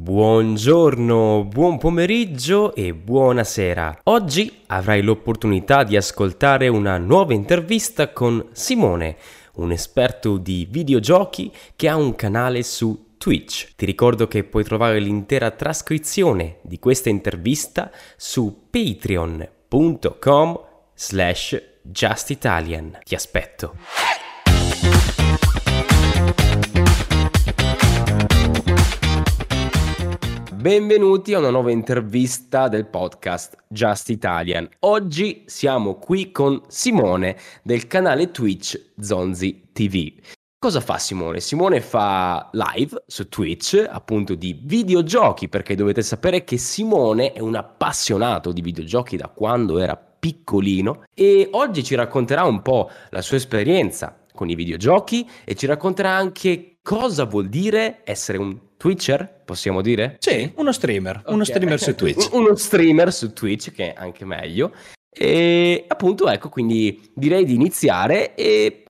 Buongiorno, buon pomeriggio e buonasera. Oggi avrai l'opportunità di ascoltare una nuova intervista con Simone, un esperto di videogiochi che ha un canale su Twitch. Ti ricordo che puoi trovare l'intera trascrizione di questa intervista su patreon.com slash justitalian. Ti aspetto. Benvenuti a una nuova intervista del podcast Just Italian. Oggi siamo qui con Simone del canale Twitch Zonzi TV. Cosa fa Simone? Simone fa live su Twitch, appunto di videogiochi, perché dovete sapere che Simone è un appassionato di videogiochi da quando era piccolino e oggi ci racconterà un po' la sua esperienza con i videogiochi e ci racconterà anche cosa vuol dire essere un Twitcher, possiamo dire? Sì, uno streamer, okay. uno streamer su Twitch. uno streamer su Twitch, che è anche meglio. E appunto, ecco, quindi direi di iniziare e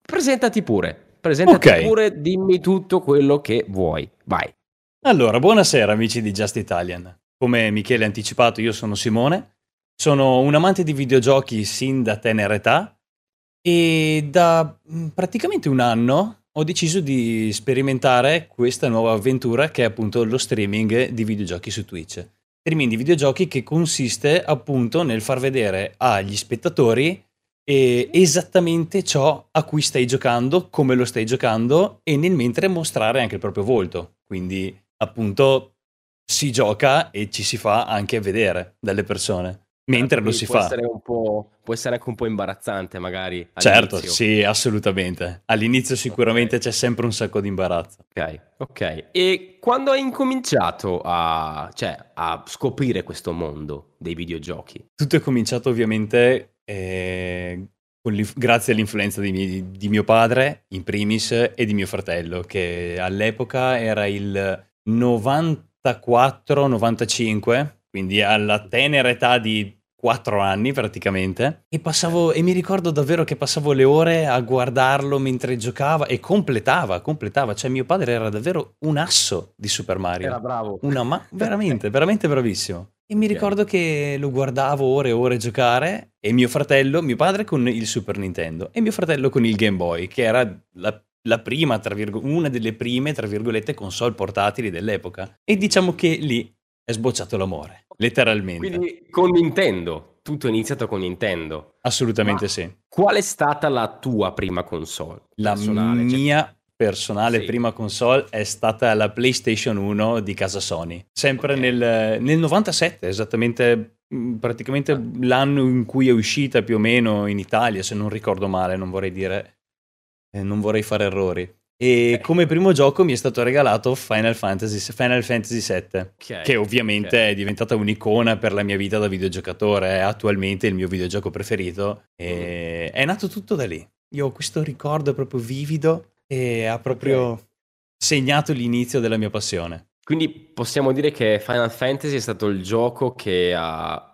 presentati pure. Presentati okay. pure, dimmi tutto quello che vuoi. Vai. Allora, buonasera amici di Just Italian. Come Michele ha anticipato, io sono Simone. Sono un amante di videogiochi sin da tenera età e da mm, praticamente un anno ho deciso di sperimentare questa nuova avventura che è appunto lo streaming di videogiochi su Twitch. Streaming di videogiochi che consiste appunto nel far vedere agli spettatori eh, esattamente ciò a cui stai giocando, come lo stai giocando e nel mentre mostrare anche il proprio volto. Quindi appunto si gioca e ci si fa anche vedere dalle persone mentre lo si può fa. Essere può essere anche un po' imbarazzante magari. Certo, sì, assolutamente. All'inizio sicuramente okay. c'è sempre un sacco di imbarazzo. Ok, ok. E quando hai incominciato a, cioè, a scoprire questo mondo dei videogiochi? Tutto è cominciato ovviamente eh, grazie all'influenza di, di mio padre, in primis, e di mio fratello, che all'epoca era il 94-95 quindi alla tenera età di 4 anni praticamente e passavo e mi ricordo davvero che passavo le ore a guardarlo mentre giocava e completava, completava, cioè mio padre era davvero un asso di Super Mario. Era bravo. Una ma- veramente, veramente bravissimo. E mi ricordo okay. che lo guardavo ore e ore giocare e mio fratello, mio padre con il Super Nintendo e mio fratello con il Game Boy, che era la, la prima, virgo- una delle prime, tra virgolette, console portatili dell'epoca. E diciamo che lì è sbocciato l'amore. Letteralmente. Quindi con Nintendo, tutto è iniziato con Nintendo. Assolutamente Ma sì. Qual è stata la tua prima console? La cioè mia cioè... personale sì. prima console è stata la PlayStation 1 di casa Sony. Sempre okay. nel, nel 97, esattamente mm, praticamente ah. l'anno in cui è uscita più o meno in Italia, se non ricordo male, non vorrei dire, eh, non vorrei fare errori. E come primo gioco mi è stato regalato Final Fantasy, Final Fantasy VII, okay, che ovviamente okay. è diventata un'icona per la mia vita da videogiocatore, è attualmente il mio videogioco preferito e mm. è nato tutto da lì. Io ho questo ricordo proprio vivido e ha proprio okay. segnato l'inizio della mia passione. Quindi possiamo dire che Final Fantasy è stato il gioco ha,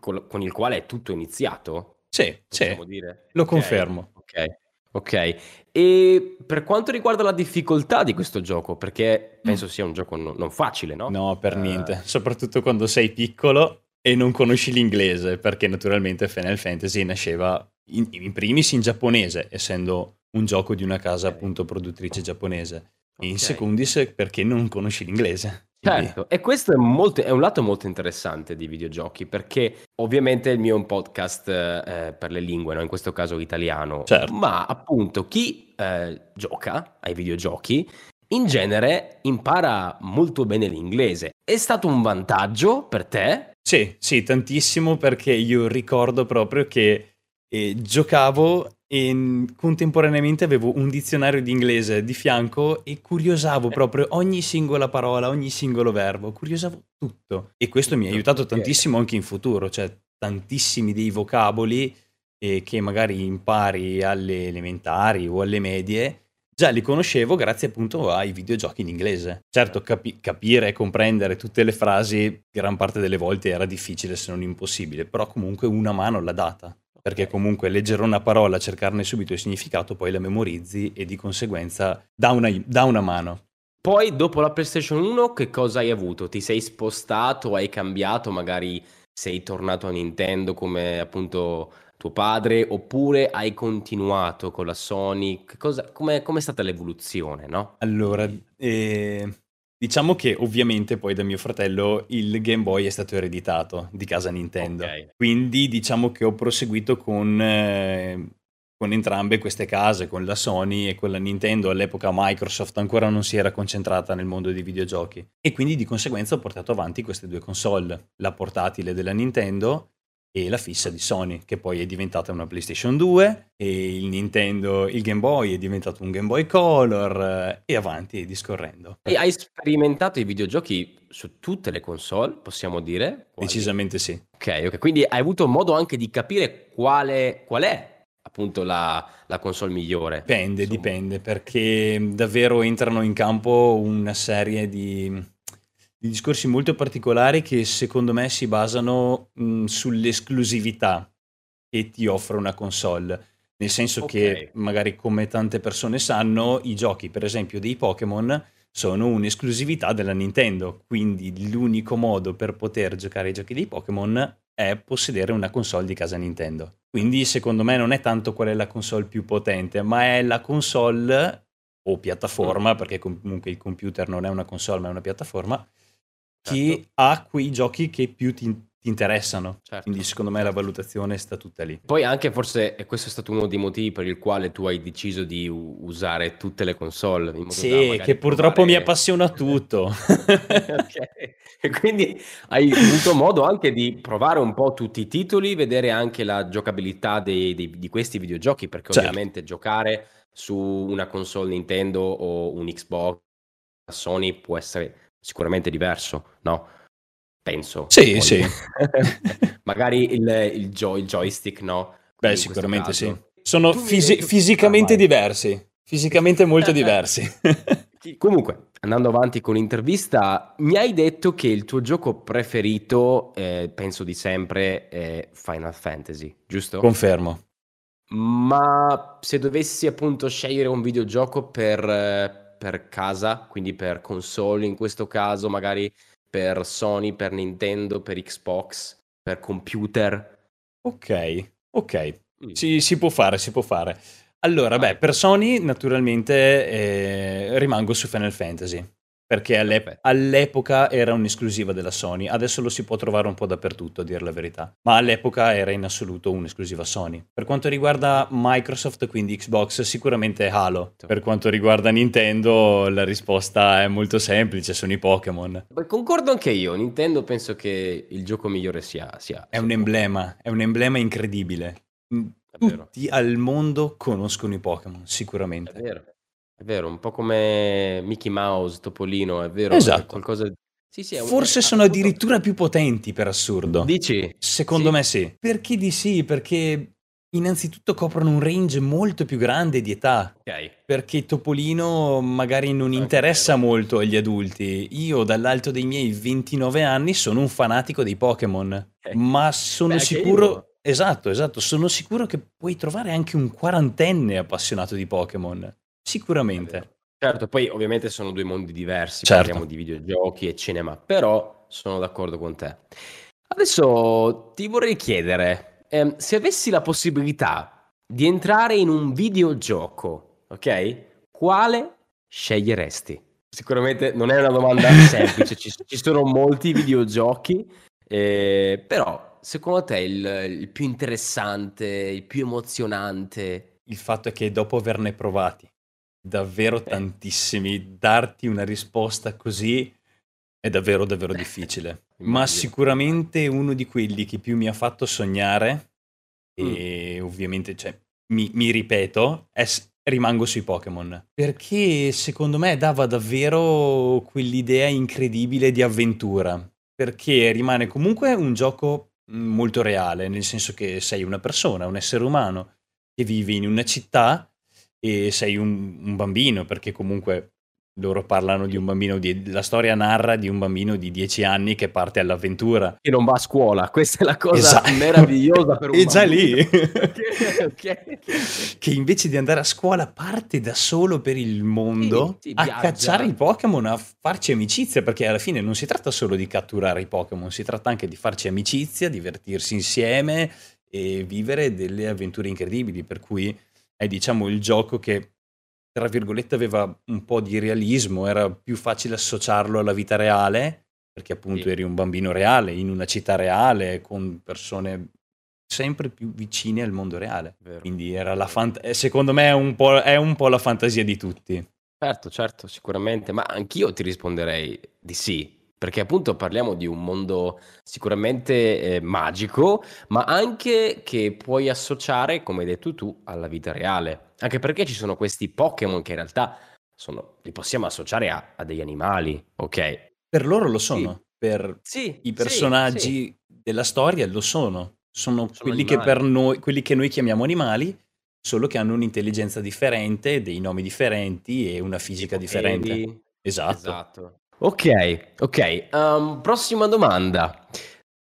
con il quale è tutto iniziato? Sì, sì, dire? lo confermo. Ok. Ok, e per quanto riguarda la difficoltà di questo gioco, perché penso sia un gioco no- non facile, no? No, per uh... niente, soprattutto quando sei piccolo e non conosci l'inglese, perché naturalmente Final Fantasy nasceva in, in primis in giapponese, essendo un gioco di una casa appunto produttrice giapponese, in secundis perché non conosci l'inglese. Certo, e questo è, molto, è, un lato molto interessante di videogiochi perché ovviamente il mio è un podcast eh, per le lingue, no? in questo caso italiano, certo. ma appunto chi eh, gioca ai videogiochi in genere impara molto bene l'inglese. È stato un vantaggio per te? Sì, sì, tantissimo perché io ricordo proprio che eh, giocavo e contemporaneamente avevo un dizionario di inglese di fianco e curiosavo proprio ogni singola parola, ogni singolo verbo, curiosavo tutto. E questo mi ha aiutato tantissimo anche in futuro, cioè tantissimi dei vocaboli eh, che magari impari alle elementari o alle medie, già li conoscevo grazie appunto ai videogiochi in inglese. Certo, capi- capire e comprendere tutte le frasi gran parte delle volte era difficile se non impossibile, però comunque una mano l'ha data perché comunque leggere una parola, cercarne subito il significato, poi la memorizzi e di conseguenza dà una, dà una mano. poi dopo la PlayStation 1 che cosa hai avuto? Ti sei spostato, hai cambiato, magari sei tornato a Nintendo come appunto tuo padre, oppure hai continuato con la Sony? Come è stata l'evoluzione, no? Allora, eh, diciamo che ovviamente poi da mio fratello il Game Boy è stato ereditato di casa Nintendo. Okay. Quindi diciamo che ho proseguito con, eh, con entrambe queste case, con la Sony e con la Nintendo. All'epoca Microsoft ancora non si era concentrata nel mondo dei videogiochi. E quindi di conseguenza ho portato avanti queste due console, la portatile della Nintendo e la fissa di Sony, che poi è diventata una PlayStation 2 e il Nintendo, il Game Boy è diventato un Game Boy Color eh, e avanti discorrendo. E hai sperimentato i videogiochi su tutte le console, possiamo dire? Quasi. Decisamente sì. Ok, ok, quindi hai avuto modo anche di capire quale, qual è appunto la, la console migliore. Dipende, insomma. dipende, perché davvero entrano in campo una serie di di discorsi molto particolari che secondo me si basano mh, sull'esclusività che ti offre una console. Nel senso okay. che magari come tante persone sanno, i giochi per esempio dei Pokémon sono un'esclusività della Nintendo, quindi l'unico modo per poter giocare ai giochi dei Pokémon è possedere una console di casa Nintendo. Quindi secondo me non è tanto qual è la console più potente, ma è la console o piattaforma, mm. perché comunque il computer non è una console ma è una piattaforma, chi certo. ha quei giochi che più ti, ti interessano. Certo. Quindi secondo me la valutazione sta tutta lì. Poi anche forse questo è stato uno dei motivi per il quale tu hai deciso di usare tutte le console. sì, che purtroppo provare... mi appassiona tutto. ok. E quindi hai avuto modo anche di provare un po' tutti i titoli, vedere anche la giocabilità dei, dei, di questi videogiochi, perché certo. ovviamente giocare su una console Nintendo o un Xbox Sony può essere sicuramente diverso, no? Penso. Sì, poi. sì. Magari il, il, joy, il, joystick, no? Beh, sicuramente sì. Sono fisi- fisicamente ah, diversi, fisicamente molto diversi. Comunque, andando avanti con l'intervista, mi hai detto che il tuo gioco preferito, eh, penso di sempre, è Final Fantasy, giusto? Confermo. Ma se dovessi appunto scegliere un videogioco per eh, per casa, quindi per console in questo caso, magari per Sony, per Nintendo, per Xbox, per computer. Ok, ok, mm. si, si, può fare, si può fare. Allora, beh, per Sony naturalmente eh, rimango su Final Fantasy perché all'ep- all'epoca era un'esclusiva della Sony, adesso lo si può trovare un po' dappertutto a dire la verità, ma all'epoca era in assoluto un'esclusiva Sony. Per quanto riguarda Microsoft, quindi Xbox, sicuramente Halo. Per quanto riguarda Nintendo, la risposta è molto semplice, sono i Pokémon. Concordo anche io, Nintendo penso che il gioco migliore sia... sia è un emblema, è un emblema incredibile. Tutti al mondo conoscono i Pokémon, sicuramente. È vero. È vero, un po' come Mickey Mouse, Topolino, è vero, Esatto. qualcosa Sì, sì, è un Forse sono addirittura più potenti per assurdo. Dici? Secondo Sì? me sì. Perché di sì? Perché innanzitutto coprono un range molto più grande di età. Ok. Perché Topolino magari non Anche interessa vero. molto agli adulti. Io dall'alto dei miei 29 anni sono un fanatico dei Pokémon, Ok. ma Beh, sono anche sicuro... Esatto, esatto, sono sicuro che puoi trovare anche un quarantenne appassionato di Pokémon. Sicuramente. Certo, poi ovviamente sono due mondi diversi, Certo. parliamo di videogiochi e cinema, però sono d'accordo con te. Adesso ti vorrei chiedere, ehm, se avessi la possibilità di entrare in un videogioco, ok? Quale sceglieresti? Sicuramente non è una domanda semplice, ci, ci sono molti videogiochi, eh, però secondo te il, il più interessante, il più emozionante? Il fatto è che dopo averne provati davvero tantissimi, darti una risposta così è davvero davvero difficile. Ma sicuramente uno di quelli che più mi ha fatto sognare, e ovviamente cioè, mi, mi ripeto, è, rimango sui Pokémon. Perché secondo me dava davvero quell'idea incredibile di avventura. Perché rimane comunque un gioco molto reale, nel senso che sei una persona, un essere umano che vive in una città e sei un, un bambino, perché comunque loro parlano di un bambino di, la storia narra di un bambino di 10 anni che parte all'avventura e non va a scuola questa è la cosa esatto. meravigliosa per un è già lì okay, okay. che invece di andare a scuola parte da solo per il mondo sì, a cacciare i Pokémon a farci amicizia perché alla fine non si tratta solo di catturare i Pokémon si tratta anche di farci amicizia divertirsi insieme e vivere delle avventure incredibili per cui è diciamo il gioco che tra virgolette, aveva un po' di realismo, era più facile associarlo alla vita reale, perché appunto sì. eri un bambino reale, in una città reale, con persone sempre più vicine al mondo reale. Vero. Quindi era la fant- eh, secondo me è un, è un, po', la fantasia di tutti. Certo, certo, sicuramente, ma anch'io ti risponderei di sì, perché appunto parliamo di un mondo sicuramente eh, magico, ma anche che puoi associare, come hai detto tu, alla vita reale. Anche perché ci sono questi Pokémon che in realtà sono, li possiamo associare a, a degli animali, ok? Per loro lo sono, sì. per sì, i personaggi sì, della storia lo sono. Sono, sono quelli, che per noi, quelli che noi chiamiamo animali, solo che hanno un'intelligenza differente, dei nomi differenti e una fisica differente. Esatto. esatto. Ok, ok. Um, prossima domanda.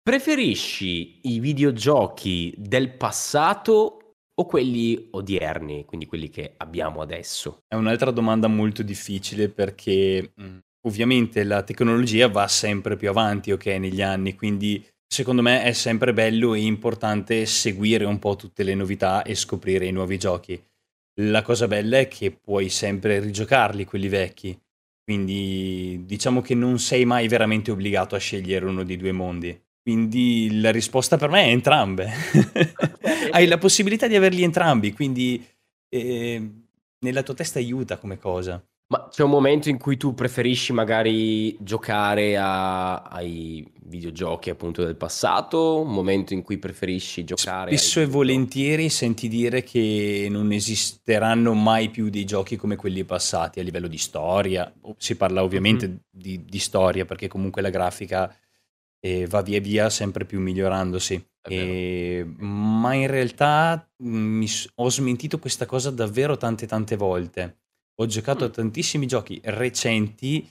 Preferisci i videogiochi del passato o quelli odierni, quindi quelli che abbiamo adesso? È un'altra domanda molto difficile perché mh, ovviamente la tecnologia va sempre più avanti, ok, negli anni, quindi secondo me è sempre bello e importante seguire un po' tutte le novità e scoprire i nuovi giochi. La cosa bella è che puoi sempre rigiocarli quelli vecchi quindi diciamo che non sei mai veramente obbligato a scegliere uno dei due mondi. Quindi la risposta per me è entrambe. Hai la possibilità di averli entrambi, quindi eh, nella tua testa aiuta come cosa. Ma c'è un momento in cui tu preferisci magari giocare a- ai videogiochi appunto del passato, un momento in cui preferisci giocare ai Spesso e volentieri senti dire che non esisteranno mai più dei giochi come quelli passati a livello di storia. Si parla ovviamente Mhm. di, di storia perché comunque la grafica eh, va via via sempre più migliorandosi. E- ma in realtà mm, mi ho smentito questa cosa davvero tante tante volte. Ho giocato a tantissimi giochi recenti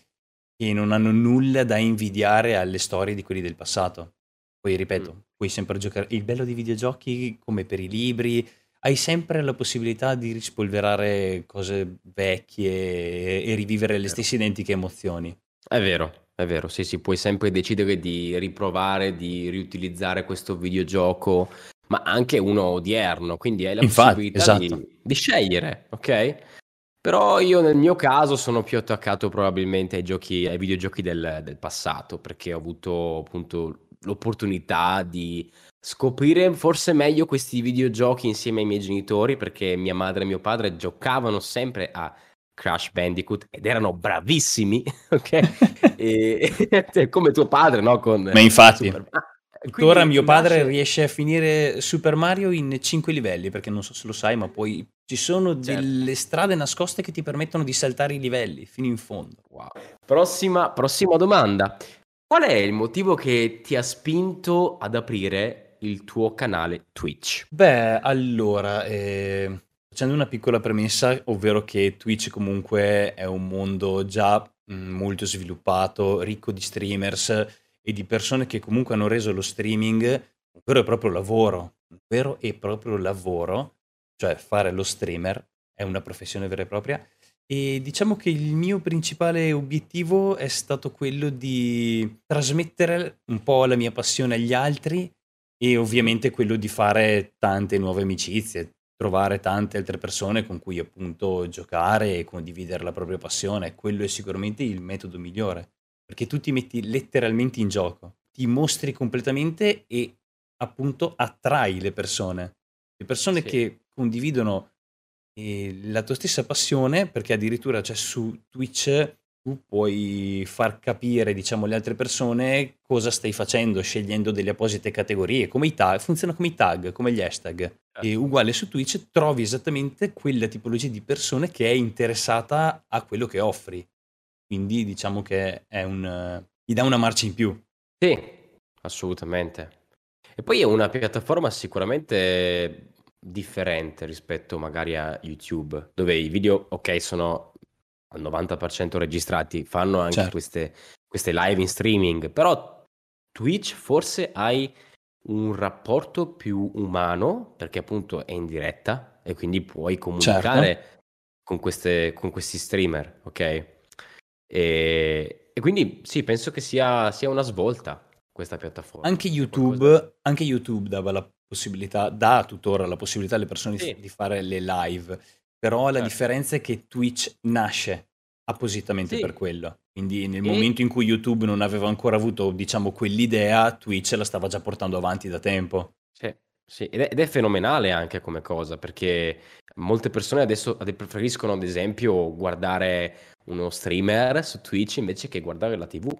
che non hanno nulla da invidiare alle storie di quelli del passato. Poi ripeto, Mh. puoi sempre giocare il bello dei videogiochi, come per i libri, hai sempre la possibilità di rispolverare cose vecchie e rivivere le stesse identiche emozioni. È vero, è vero. Sì, sì, puoi sempre decidere di riprovare, di riutilizzare questo videogioco, ma anche uno odierno, quindi hai la Infatti, possibilità di esatto. di scegliere, ok? Però io nel mio caso sono più attaccato probabilmente ai giochi, ai videogiochi del, del passato, perché ho avuto appunto l'opportunità di scoprire forse meglio questi videogiochi insieme ai miei genitori, perché mia madre e mio padre giocavano sempre a Crash Bandicoot ed erano bravissimi, ok? e, come tuo padre, no? Con Ma infatti. Super... Ah, Ora mio padre nasce... riesce a finire Super Mario in 5 livelli, perché non so se lo sai, ma poi ci sono certo. delle strade nascoste che ti permettono di saltare i livelli fino in fondo. Wow. Prossima, prossima domanda. Qual è il motivo che ti ha spinto ad aprire il tuo canale Twitch? Beh, allora, eh, facendo una piccola premessa, ovvero che Twitch comunque è un mondo già mm, molto sviluppato, ricco di streamers e di persone che comunque hanno reso lo streaming un vero e proprio lavoro, un vero e proprio lavoro cioè fare lo streamer è una professione vera e propria e diciamo che il mio principale obiettivo è stato quello di trasmettere un po' la mia passione agli altri e ovviamente quello di fare tante nuove amicizie, trovare tante altre persone con cui appunto giocare e condividere la propria passione. Quello è sicuramente il metodo migliore, perché tu ti metti letteralmente in gioco, ti mostri completamente e appunto attrai le persone. Le persone sì. che condividono eh, la tua stessa passione, perché addirittura cioè, su Twitch tu puoi far capire, diciamo, alle altre persone cosa stai facendo, scegliendo delle apposite categorie, come i tag, funziona come i tag, come gli hashtag. E certo. uguale su Twitch trovi esattamente quella tipologia di persone che è interessata a quello che offri. Quindi diciamo che è un, gli dà una marcia in più. Sì, assolutamente. E poi è una piattaforma sicuramente differente rispetto magari a YouTube, dove i video, ok, sono al 90% registrati, fanno anche Certo. queste, queste live in streaming, però Twitch forse hai un rapporto più umano perché appunto è in diretta e quindi puoi Certo. comunicare con, queste, con questi streamer, ok? E, e quindi sì, penso che sia, sia una svolta questa piattaforma. Anche YouTube, anche YouTube dava la possibilità, dà tuttora la possibilità alle persone di- Sì. di fare le live, però la Certo. differenza è che Twitch nasce appositamente Sì. per quello. Quindi nel E- momento in cui YouTube non aveva ancora avuto, diciamo, quell'idea, Twitch la stava già portando avanti da tempo. Sì, sì, ed è, ed è fenomenale anche come cosa, perché molte persone adesso ade- preferiscono, ad esempio, guardare uno streamer su Twitch invece che guardare la TV.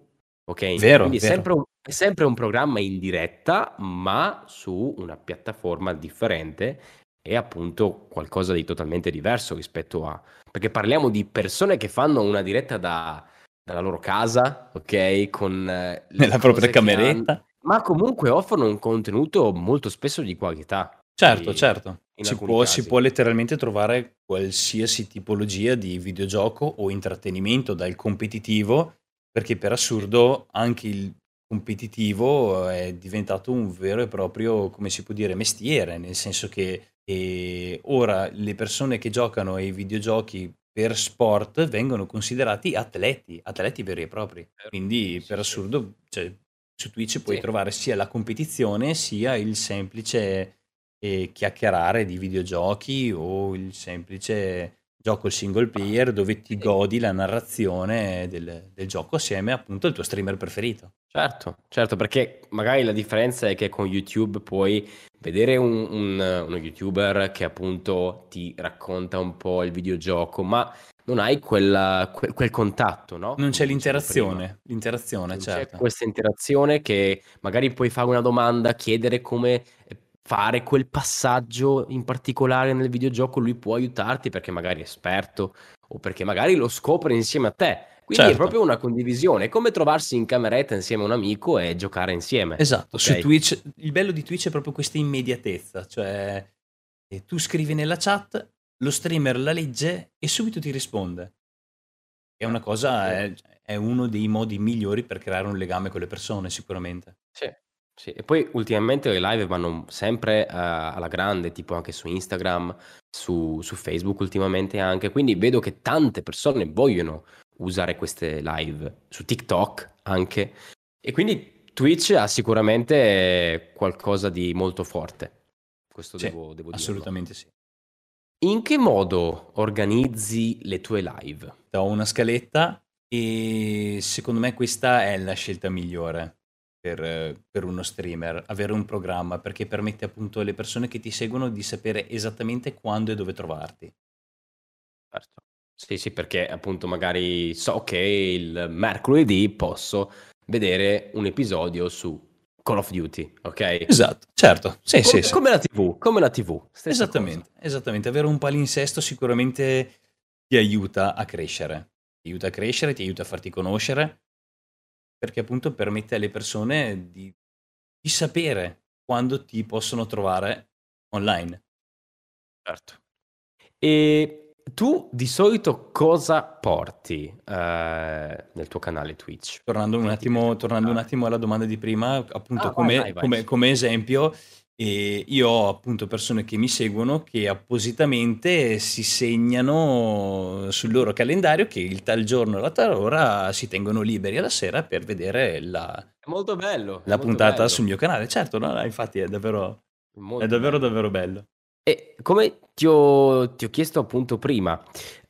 Ok? Vero, Quindi è vero. sempre, un, è sempre un programma in diretta, ma su una piattaforma differente e appunto qualcosa di totalmente diverso rispetto a... Perché parliamo di persone che fanno una diretta da- dalla loro casa, ok? Con eh, Nella propria che hanno- cameretta. Ma comunque offrono un contenuto molto spesso di qualità. Certo, Quindi, certo. Si può, si può letteralmente trovare qualsiasi tipologia di videogioco o intrattenimento dal competitivo, perché per assurdo anche il competitivo è diventato un vero e proprio, come si può dire, mestiere, nel senso che eh, ora le persone che giocano ai videogiochi per sport vengono considerati atleti, atleti veri e propri. Quindi per assurdo, cioè, su Twitch puoi Sì. trovare sia la competizione sia il semplice eh, chiacchierare di videogiochi o il semplice gioco single player dove ti Sì. godi la narrazione del, del gioco assieme appunto al tuo streamer preferito. Certo, certo, perché magari la differenza è che con YouTube puoi vedere un, un- uno YouTuber che appunto ti racconta un po' il videogioco, ma non hai quella- quel, quel contatto, no? Non c'è l'interazione, l'interazione, Non c'è certo. questa interazione che magari puoi fare una domanda, chiedere come eh, fare quel passaggio in particolare nel videogioco, lui può aiutarti perché magari è esperto o perché magari lo scopre insieme a te. Quindi è Certo. proprio una condivisione, è come trovarsi in cameretta insieme a un amico e giocare insieme. Esatto, su Ok? Twitch il bello di Twitch è proprio questa immediatezza, cioè eh, tu scrivi nella chat, lo streamer la legge e subito ti risponde. È una cosa, è, è uno dei modi migliori per creare un legame con le persone, sicuramente. Sì, sì. E poi ultimamente le live vanno sempre eh, alla grande, tipo anche su Instagram, su, su Facebook ultimamente anche, quindi vedo che tante persone vogliono usare queste live, su TikTok anche, e quindi Twitch ha sicuramente qualcosa di molto forte, questo Sì, devo, devo dirlo. Assolutamente sì. In che modo organizzi le tue live? Ho una scaletta e secondo me questa è la scelta migliore per, per uno streamer, avere un programma perché permette appunto alle persone che ti seguono di sapere esattamente quando e dove trovarti. Certo. Sì, sì, perché appunto magari so che il mercoledì posso vedere un episodio su Call of Duty, ok? Esatto, certo, sì, come, sì, sì. come la TV, come la TV. Esattamente, esattamente. Avere un palinsesto sicuramente ti aiuta a crescere. Ti aiuta a crescere, ti aiuta a farti conoscere, perché appunto permette alle persone di, di sapere quando ti possono trovare online. cosa. Certo. E tu di solito cosa porti eh, nel tuo canale Twitch? Tornando un, attimo, tornando un attimo alla domanda di prima, appunto Ah, vai, come, vai, vai. come- come esempio, eh, io ho appunto persone che mi seguono che appositamente si segnano sul loro calendario che il tal giorno, la tal ora si tengono liberi alla sera per vedere la, bello. la puntata bello, sul mio canale. Certo, no? No, infatti è davvero, è davvero, bello. davvero bello. E come ti ho, ti ho chiesto appunto prima,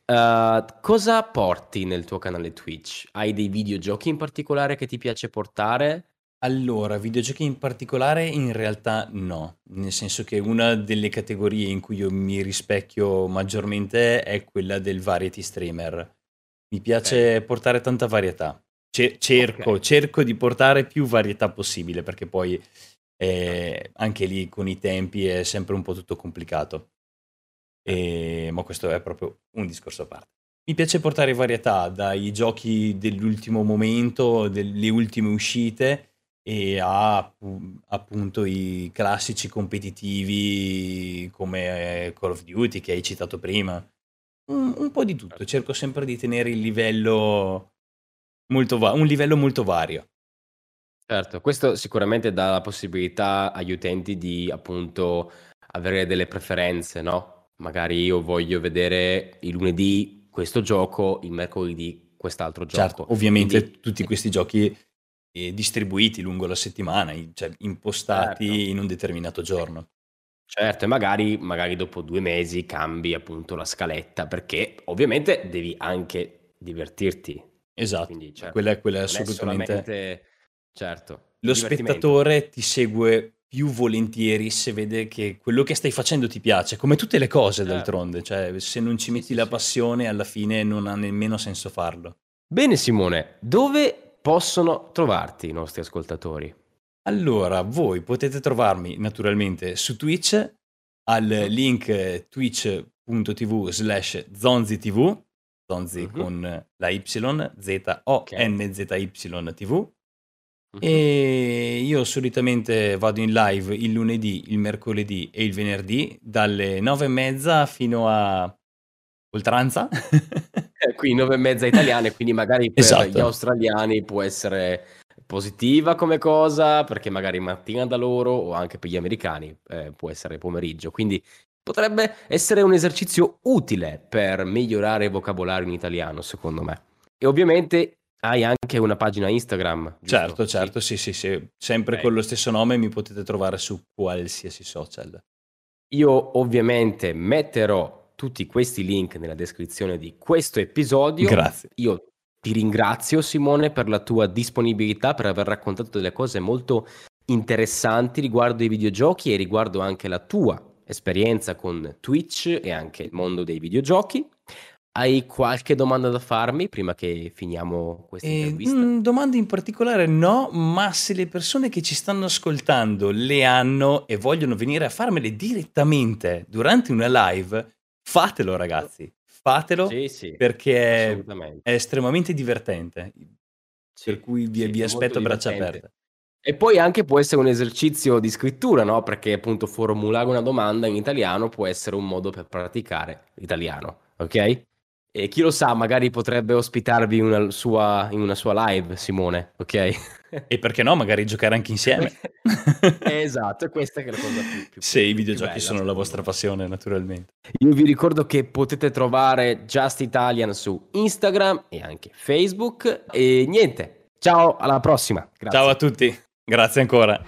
eh, cosa porti nel tuo canale Twitch? Hai dei videogiochi in particolare che ti piace portare? Allora, videogiochi in particolare in realtà no, nel senso che una delle categorie in cui io mi rispecchio maggiormente è quella del variety streamer. Mi piace portare tanta varietà. Ce- cerco, Ok. cerco di portare più varietà possibile perché poi eh, anche lì con i tempi è sempre un po' tutto complicato. E- ma questo è proprio un discorso a parte. Mi piace portare varietà dai giochi dell'ultimo momento, delle ultime uscite e a appu- appunto i classici competitivi come eh, Call of Duty che hai citato prima. un, un po' di tutto, cerco sempre di tenere il livello molto va- un livello molto vario. Certo, questo sicuramente dà la possibilità agli utenti di appunto avere delle preferenze, no? Magari io voglio vedere il lunedì questo gioco, il mercoledì quest'altro gioco. Certo, ovviamente Quindi... tutti questi giochi eh, distribuiti lungo la settimana, cioè impostati certo. in un determinato giorno. Certo, e magari, magari dopo due mesi cambi appunto la scaletta, perché ovviamente devi anche divertirti. Esatto, Quindi, certo, quella, quella è assolutamente... Certo. Lo spettatore ti segue più volentieri se vede che quello che stai facendo ti piace, come tutte le cose certo. d'altronde, cioè se non ci metti la passione alla fine non ha nemmeno senso farlo. Bene Simone, dove possono trovarti i nostri ascoltatori? Allora, voi potete trovarmi naturalmente su Twitch al link twitch.tv slash zonzitv, zonzi uh-huh. con la Y, Z-O-N-Z-Y TV. E io solitamente vado in live il lunedì, il mercoledì e il venerdì dalle nove e mezza fino a oltranza. eh, qui nove e mezza italiane, quindi magari per esatto. gli australiani può essere positiva come cosa, perché magari mattina da loro o anche per gli americani eh, può essere pomeriggio. Quindi potrebbe essere un esercizio utile per migliorare il vocabolario in italiano, secondo me. E ovviamente hai anche una pagina Instagram. Giusto? Certo, certo, sì, sì, sì. Sempre okay. con lo stesso nome mi potete trovare su qualsiasi social. Io ovviamente metterò tutti questi link nella descrizione di questo episodio. Grazie. Io ti ringrazio Simone per la tua disponibilità, per aver raccontato delle cose molto interessanti riguardo i videogiochi e riguardo anche la tua esperienza con Twitch e anche il mondo dei videogiochi. Hai qualche domanda da farmi prima che finiamo questa eh, intervista? Mm, domande in particolare no, ma se le persone che ci stanno ascoltando le hanno e vogliono venire a farmele direttamente durante una live, fatelo ragazzi, fatelo sì, sì, perché è, è, estremamente divertente. Sì, per cui vi, vi aspetto a braccia aperte. E poi anche può essere un esercizio di scrittura, no? Perché appunto formulare una domanda in italiano può essere un modo per praticare l'italiano, ok? E chi lo sa, magari potrebbe ospitarvi una sua, in una sua live, Simone, ok? E perché no, magari giocare anche insieme. esatto, questa è la cosa più, più Se i videogiochi bella, sono la vostra passione, naturalmente. Io vi ricordo che potete trovare Just Italian su Instagram e anche Facebook. E niente, ciao, alla prossima. Grazie. Ciao a tutti, grazie ancora.